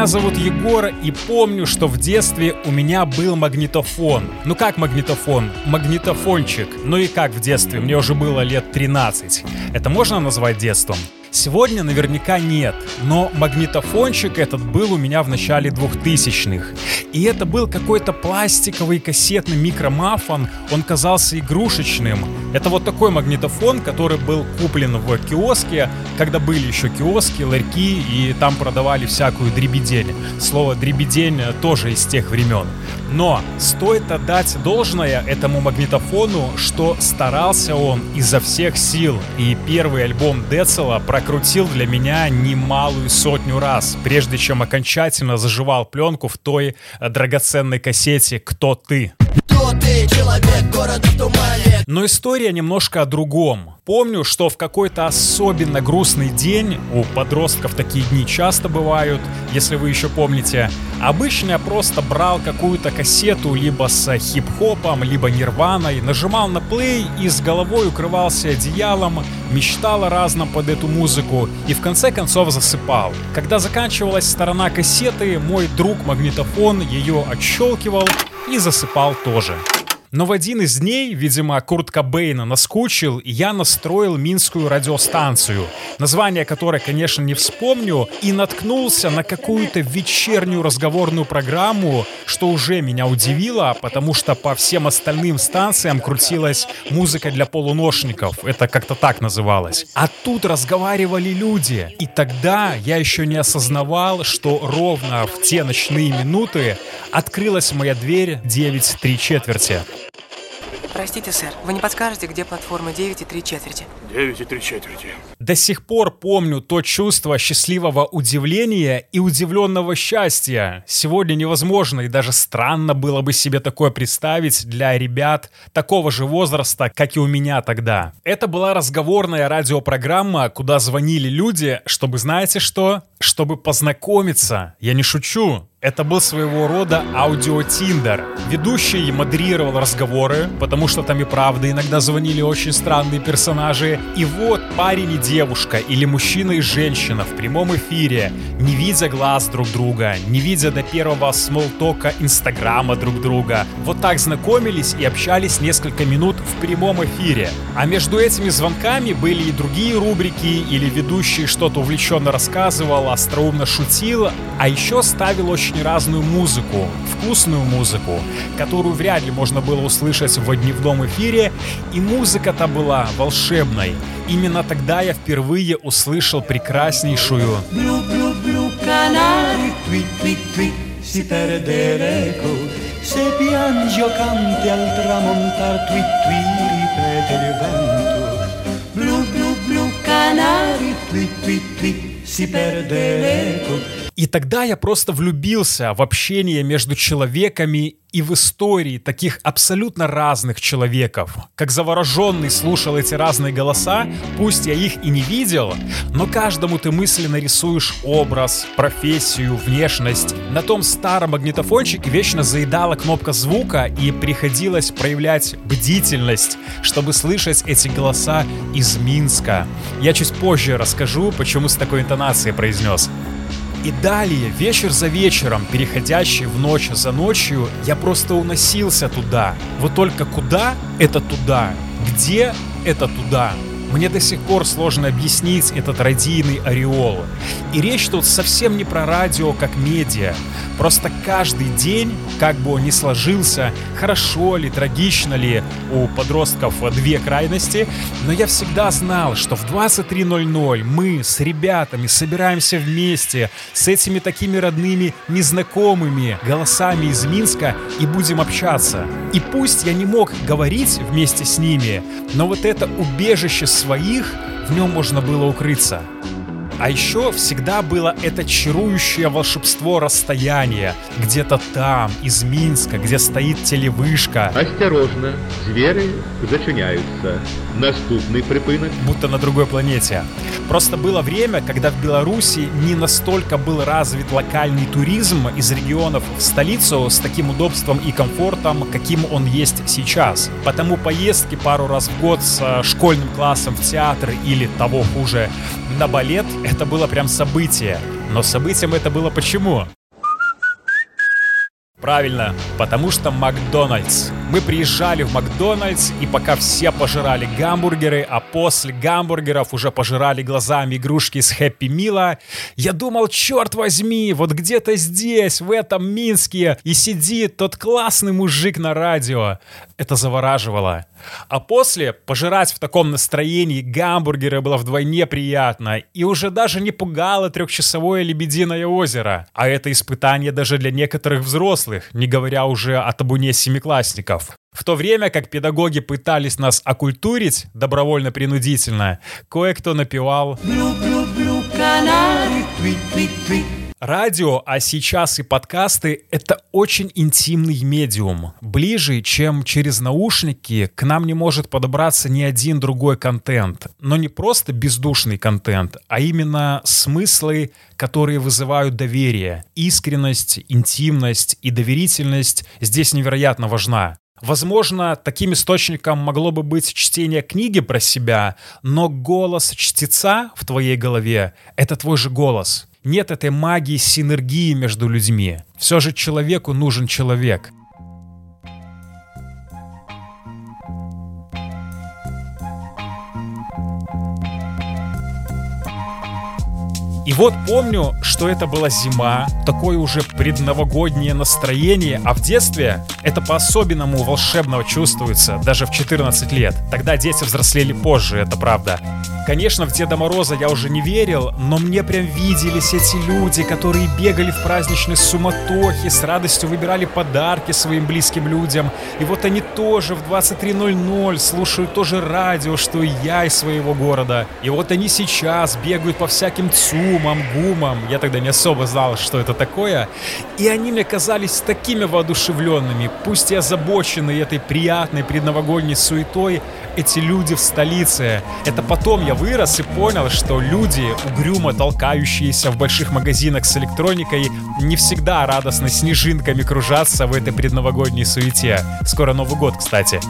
Меня зовут Егор, и помню, что в детстве у меня был магнитофон. Ну как магнитофон? Магнитофончик. Ну и как в детстве? Мне уже было лет 13. Это можно назвать детством? Сегодня наверняка нет, но магнитофончик этот был у меня в начале 2000-х. И это был какой-то пластиковый кассетный микромафон, он казался игрушечным. Это вот такой магнитофон, который был куплен в киоске, когда были еще киоски, ларьки, и там продавали всякую дребедень. Слово дребедень тоже из тех времен. Но стоит отдать должное этому магнитофону, что старался он изо всех сил. И первый альбом Децела прокрутил для меня немалую сотню раз, прежде чем окончательно заживал пленку в той драгоценной кассете «Кто ты?». Но история немножко о другом. Помню, что в какой-то особенно грустный день, у подростков такие дни часто бывают, если вы еще помните, обычно я просто брал какую-то кассету либо с хип-хопом, либо нирваной, нажимал на плей и с головой укрывался одеялом, мечтал о разном под эту музыку и в конце концов засыпал. Когда заканчивалась сторона кассеты, мой друг магнитофон ее отщелкивал и засыпал тоже. Но в один из дней, видимо, Курт Кобейна наскучил, и я настроил минскую радиостанцию, название которой, конечно, не вспомню, и наткнулся на какую-то вечернюю разговорную программу, что уже меня удивило, потому что по всем остальным станциям крутилась музыка для полуношников, это как-то так называлось. А тут разговаривали люди, и тогда я еще не осознавал, что ровно в те ночные минуты открылась моя дверь 9 3 четверти. Простите, сэр, вы не подскажете, где платформа 9 и 3 четверти? 9 и 3 четверти. До сих пор помню то чувство счастливого удивления и удивленного счастья. Сегодня невозможно и даже странно было бы себе такое представить для ребят такого же возраста, как и у меня тогда. Это была разговорная радиопрограмма, куда звонили люди, чтобы, знаете что? Чтобы познакомиться. Я не шучу. Это был своего рода аудио-тиндер. Ведущий модерировал разговоры, потому что там и правда иногда звонили очень странные персонажи. И вот парень и девушка, или мужчина и женщина в прямом эфире, не видя глаз друг друга, не видя до первого смолтока инстаграма друг друга, вот так знакомились и общались несколько минут в прямом эфире. А между этими звонками были и другие рубрики, или ведущий что-то увлеченно рассказывал, остроумно шутил, а еще ставил очень очень разную музыку, вкусную музыку, которую вряд ли можно было услышать в дневном эфире, и музыка-то была волшебной. Именно тогда я впервые услышал прекраснейшую si perde l'eco. И тогда я просто влюбился в общение между человеками и в истории таких абсолютно разных человеков. Как завороженный слушал эти разные голоса, пусть я их и не видел, но каждому ты мысленно рисуешь образ, профессию, внешность. На том старом магнитофончике вечно заедала кнопка звука и приходилось проявлять бдительность, чтобы слышать эти голоса из Минска. Я чуть позже расскажу, почему с такой интонацией произнес. И далее, вечер за вечером, переходящий в ночь за ночью, я просто уносился туда. Вот только куда — это туда. Где — это туда. Мне до сих пор сложно объяснить этот радийный ореол. И речь тут совсем не про радио как медиа. Просто каждый день, как бы он ни сложился, хорошо ли, трагично ли, у подростков две крайности, но я всегда знал, что в 23.00 мы с ребятами собираемся вместе с этими такими родными, незнакомыми голосами из Минска и будем общаться. И пусть я не мог говорить вместе с ними, но вот это убежище своих, в нем можно было укрыться. А еще всегда было это чарующее волшебство расстояния. Где-то там, из Минска, где стоит телевышка. Осторожно, звери зачиняются. Наступный припынок. Будто на другой планете. Просто было время, когда в Беларуси не настолько был развит локальный туризм из регионов в столицу с таким удобством и комфортом, каким он есть сейчас. Потому поездки пару раз в год с э, школьным классом в театр или того хуже на балет это было прям событие. Но событием это было почему? Правильно, потому что Макдональдс. Мы приезжали в Макдональдс, и пока все пожирали гамбургеры, а после гамбургеров уже пожирали глазами игрушки из Хэппи Мила, я думал, черт возьми, вот где-то здесь, в этом Минске, и сидит тот классный мужик на радио. Это завораживало. А после пожирать в таком настроении гамбургеры было вдвойне приятно и уже даже не пугало трехчасовое Лебединое озеро. А это испытание даже для некоторых взрослых, не говоря уже о табуне семиклассников. В то время как педагоги пытались нас окультурить добровольно-принудительно, кое-кто напевал Радио, а сейчас и подкасты — это очень интимный медиум. Ближе, чем через наушники, к нам не может подобраться ни один другой контент. Но не просто бездушный контент, а именно смыслы, которые вызывают доверие. Искренность, интимность и доверительность здесь невероятно важна. Возможно, таким источником могло бы быть чтение книги про себя, но голос чтеца в твоей голове — это твой же голос — нет этой магии синергии между людьми. Все же человеку нужен человек. И вот помню, что это была зима, такое уже предновогоднее настроение, а в детстве это по-особенному волшебного чувствуется, даже в 14 лет. Тогда дети взрослели позже, это правда. Конечно, в Деда Мороза я уже не верил, но мне прям виделись эти люди, которые бегали в праздничной суматохе, с радостью выбирали подарки своим близким людям. И вот они тоже в 23.00 слушают тоже радио, что и я из своего города. И вот они сейчас бегают по всяким ЦУМам, ГУМам. Я тогда не особо знал, что это такое. И они мне казались такими воодушевленными, пусть и озабоченные этой приятной предновогодней суетой, эти люди в столице. Это потом я вырос и понял, что люди, угрюмо толкающиеся в больших магазинах с электроникой, не всегда радостно снежинками кружатся в этой предновогодней суете. Скоро Новый год, кстати.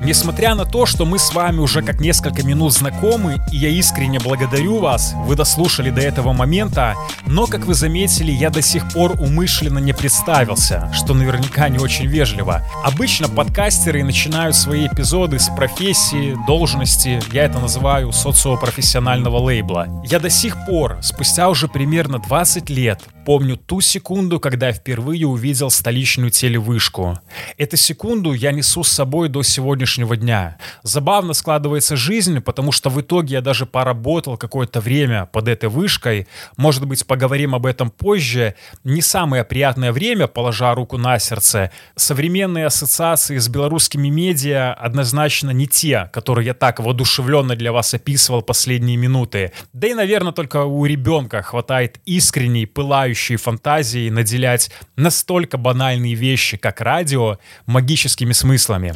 Несмотря на то, что мы с вами уже как несколько минут знакомы, и я искренне благодарю вас, вы дослушали до этого момента, но, как вы заметили, я до сих пор умышленно не представился, что наверняка не очень вежливо. Обычно подкастеры начинают свои эпизоды с профессии, должности, я это называю социопрофессионального лейбла. Я до сих пор, спустя уже примерно 20 лет, помню ту секунду, когда я впервые увидел столичную телевышку. Эту секунду я несу с собой до сегодняшнего дня. Забавно складывается жизнь, потому что в итоге я даже поработал какое-то время под этой вышкой. Может быть, поговорим об этом позже. Не самое приятное время, положа руку на сердце. Современные ассоциации с белорусскими медиа однозначно не те, которые я так воодушевленно для вас описывал последние минуты. Да и, наверное, только у ребенка хватает искренней, пылающей потрясающей фантазией наделять настолько банальные вещи, как радио, магическими смыслами.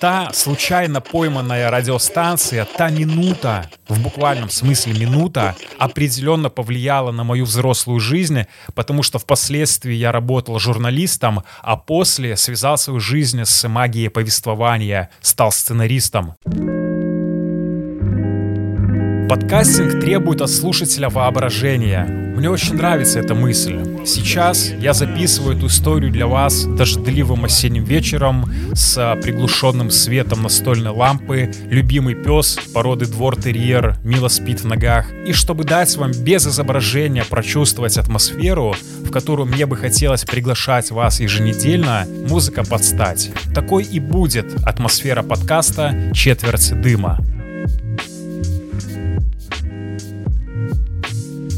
Та случайно пойманная радиостанция, та минута, в буквальном смысле минута, определенно повлияла на мою взрослую жизнь, потому что впоследствии я работал журналистом, а после связал свою жизнь с магией повествования, стал сценаристом. Подкастинг требует от слушателя воображения. Мне очень нравится эта мысль. Сейчас я записываю эту историю для вас дождливым осенним вечером с приглушенным светом настольной лампы, любимый пес породы двор-терьер мило спит в ногах. И чтобы дать вам без изображения прочувствовать атмосферу, в которую мне бы хотелось приглашать вас еженедельно, музыка подстать. Такой и будет атмосфера подкаста «Четверть дыма».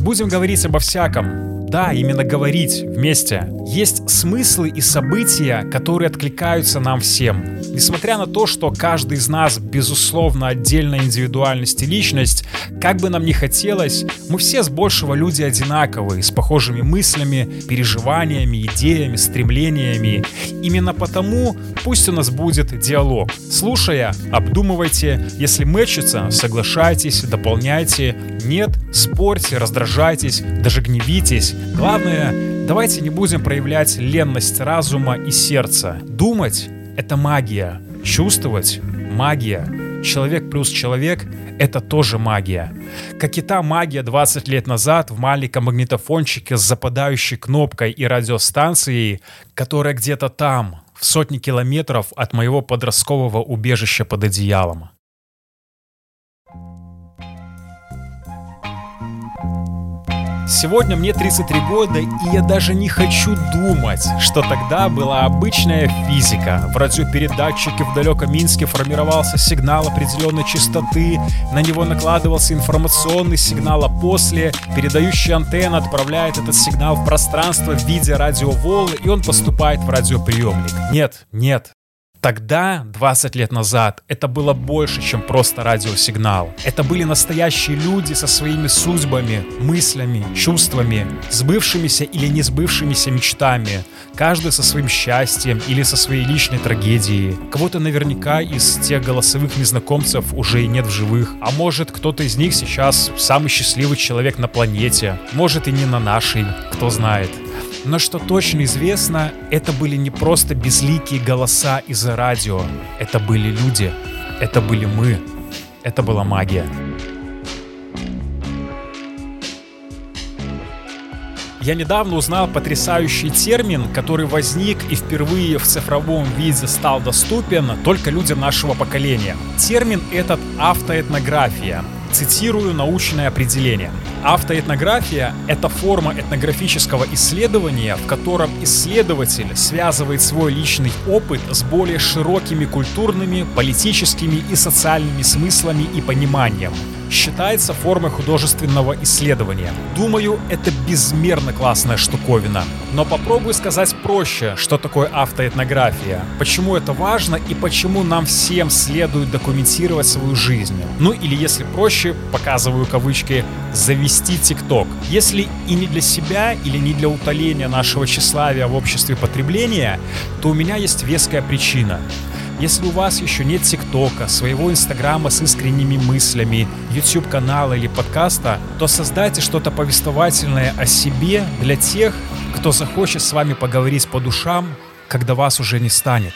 Будем говорить обо всяком. Да, именно говорить вместе. Есть смыслы и события, которые откликаются нам всем. Несмотря на то, что каждый из нас, безусловно, отдельная индивидуальность и личность, как бы нам ни хотелось, мы все с большего люди одинаковые, с похожими мыслями, переживаниями, идеями, стремлениями. Именно потому пусть у нас будет диалог. Слушая, обдумывайте, если мэчится, соглашайтесь, дополняйте, нет, спорьте, раздражайтесь, даже гневитесь. Главное, давайте не будем проявлять ленность разума и сердца. Думать — это магия. Чувствовать — магия. человек плюс человек — это тоже магия. Как и та магия 20 лет назад в маленьком магнитофончике с западающей кнопкой и радиостанцией, которая где-то там, в сотни километров от моего подросткового убежища под одеялом. Сегодня мне 33 года, и я даже не хочу думать, что тогда была обычная физика. В радиопередатчике в далеком Минске формировался сигнал определенной частоты, на него накладывался информационный сигнал, а после передающая антенна отправляет этот сигнал в пространство в виде радиоволны, и он поступает в радиоприемник. Нет, нет, Тогда, 20 лет назад, это было больше, чем просто радиосигнал. Это были настоящие люди со своими судьбами, мыслями, чувствами, сбывшимися или не сбывшимися мечтами, каждый со своим счастьем или со своей личной трагедией. Кого-то наверняка из тех голосовых незнакомцев уже и нет в живых, а может кто-то из них сейчас самый счастливый человек на планете, может и не на нашей, кто знает. Но что точно известно, это были не просто безликие голоса из радио. Это были люди. Это были мы. Это была магия. Я недавно узнал потрясающий термин, который возник и впервые в цифровом виде стал доступен только людям нашего поколения. Термин этот автоэтнография. Цитирую научное определение. Автоэтнография — это форма этнографического исследования, в котором исследователь связывает свой личный опыт с более широкими культурными, политическими и социальными смыслами и пониманием считается формой художественного исследования. Думаю, это безмерно классная штуковина. Но попробую сказать проще, что такое автоэтнография, почему это важно и почему нам всем следует документировать свою жизнь. Ну или если проще, показываю кавычки, завести ТикТок. Если и не для себя или не для утоления нашего тщеславия в обществе потребления, то у меня есть веская причина. Если у вас еще нет ТикТока, своего Инстаграма с искренними мыслями, YouTube-канала или подкаста, то создайте что-то повествовательное о себе для тех, кто захочет с вами поговорить по душам, когда вас уже не станет.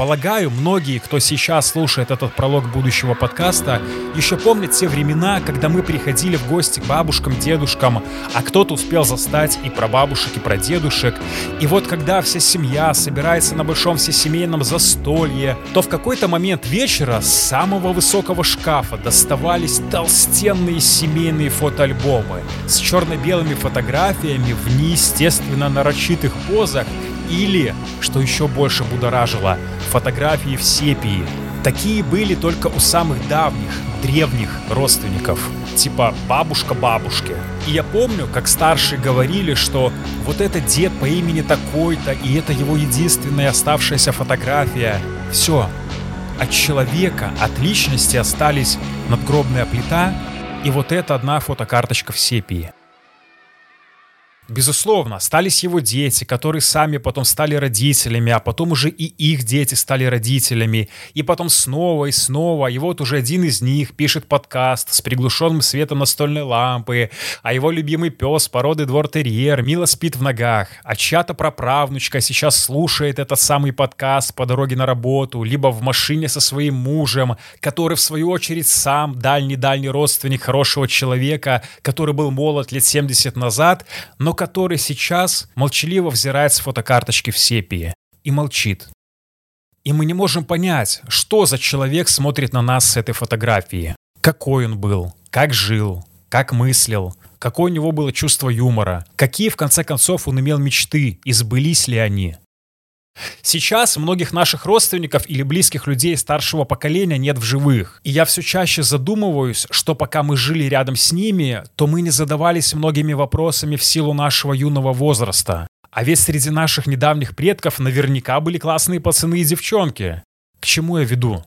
Полагаю, многие, кто сейчас слушает этот пролог будущего подкаста, еще помнят те времена, когда мы приходили в гости к бабушкам, дедушкам, а кто-то успел застать и про бабушек, и про дедушек. И вот когда вся семья собирается на большом всесемейном застолье, то в какой-то момент вечера с самого высокого шкафа доставались толстенные семейные фотоальбомы с черно-белыми фотографиями в неестественно нарочитых позах или, что еще больше будоражило, фотографии в сепии. Такие были только у самых давних, древних родственников, типа бабушка бабушки. И я помню, как старшие говорили, что вот это дед по имени такой-то, и это его единственная оставшаяся фотография. Все. От человека, от личности остались надгробная плита и вот эта одна фотокарточка в сепии. Безусловно, остались его дети, которые сами потом стали родителями, а потом уже и их дети стали родителями. И потом снова и снова. И вот уже один из них пишет подкаст с приглушенным светом настольной лампы, а его любимый пес породы двор-терьер мило спит в ногах, а чья-то праправнучка сейчас слушает этот самый подкаст по дороге на работу, либо в машине со своим мужем, который в свою очередь сам дальний-дальний родственник хорошего человека, который был молод лет 70 назад, но который сейчас молчаливо взирает с фотокарточки в сепии и молчит. И мы не можем понять, что за человек смотрит на нас с этой фотографии. Какой он был, как жил, как мыслил, какое у него было чувство юмора, какие в конце концов он имел мечты и сбылись ли они. Сейчас многих наших родственников или близких людей старшего поколения нет в живых. И я все чаще задумываюсь, что пока мы жили рядом с ними, то мы не задавались многими вопросами в силу нашего юного возраста. А ведь среди наших недавних предков наверняка были классные пацаны и девчонки. К чему я веду?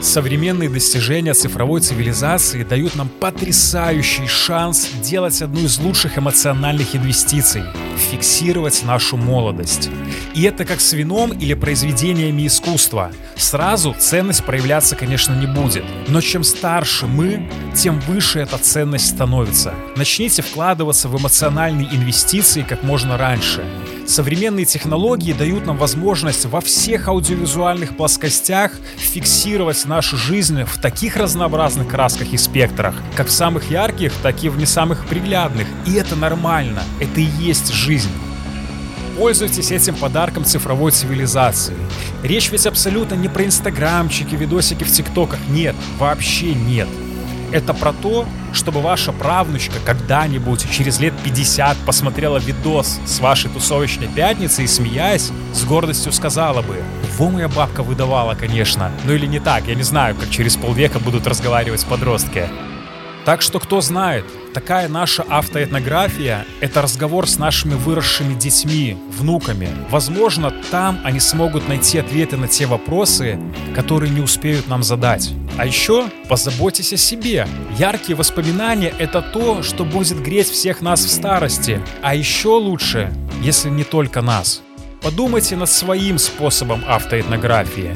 Современные достижения цифровой цивилизации дают нам потрясающий шанс делать одну из лучших эмоциональных инвестиций – фиксировать нашу молодость. И это как с вином или произведениями искусства. Сразу ценность проявляться, конечно, не будет. Но чем старше мы, тем выше эта ценность становится. Начните вкладываться в эмоциональные инвестиции как можно раньше. Современные технологии дают нам возможность во всех аудиовизуальных плоскостях фиксировать нашу жизнь в таких разнообразных красках и спектрах, как в самых ярких, так и в не самых приглядных. И это нормально, это и есть жизнь. Пользуйтесь этим подарком цифровой цивилизации. Речь ведь абсолютно не про инстаграмчики, видосики в тиктоках. Нет, вообще нет. Это про то, чтобы ваша правнучка когда-нибудь через лет 50 посмотрела видос с вашей тусовочной пятницы и, смеясь, с гордостью сказала бы «Во моя бабка выдавала, конечно». Ну или не так, я не знаю, как через полвека будут разговаривать подростки. Так что кто знает, такая наша автоэтнография — это разговор с нашими выросшими детьми, внуками. Возможно, там они смогут найти ответы на те вопросы, которые не успеют нам задать. А еще позаботьтесь о себе. Яркие воспоминания — это то, что будет греть всех нас в старости. А еще лучше, если не только нас. Подумайте над своим способом автоэтнографии.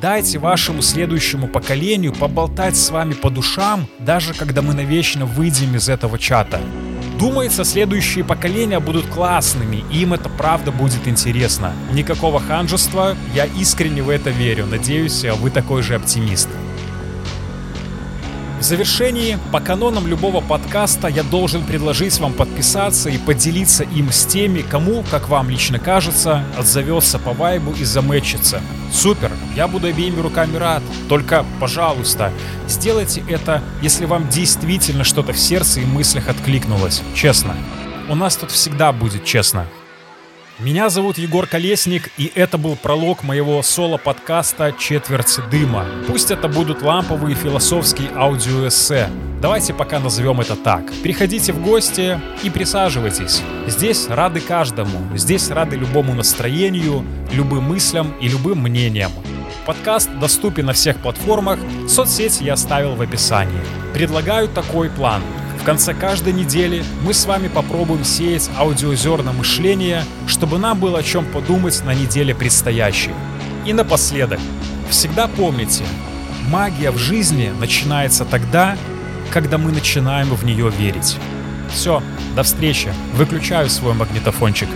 Дайте вашему следующему поколению поболтать с вами по душам, даже когда мы навечно выйдем из этого чата. Думается, следующие поколения будут классными, и им это правда будет интересно. Никакого ханжества, я искренне в это верю. Надеюсь, вы такой же оптимист. В завершении, по канонам любого подкаста, я должен предложить вам подписаться и поделиться им с теми, кому, как вам лично кажется, отзовется по вайбу и замечится. Супер, я буду обеими руками рад. Только, пожалуйста, сделайте это, если вам действительно что-то в сердце и мыслях откликнулось. Честно. У нас тут всегда будет честно. Меня зовут Егор Колесник, и это был пролог моего соло-подкаста «Четверть дыма». Пусть это будут ламповые философские аудиоэссе. Давайте пока назовем это так. Приходите в гости и присаживайтесь. Здесь рады каждому, здесь рады любому настроению, любым мыслям и любым мнениям. Подкаст доступен на всех платформах, соцсети я оставил в описании. Предлагаю такой план – в конце каждой недели мы с вами попробуем сеять аудиозерна мышления, чтобы нам было о чем подумать на неделе предстоящей. И напоследок, всегда помните, магия в жизни начинается тогда, когда мы начинаем в нее верить. Все, до встречи. Выключаю свой магнитофончик.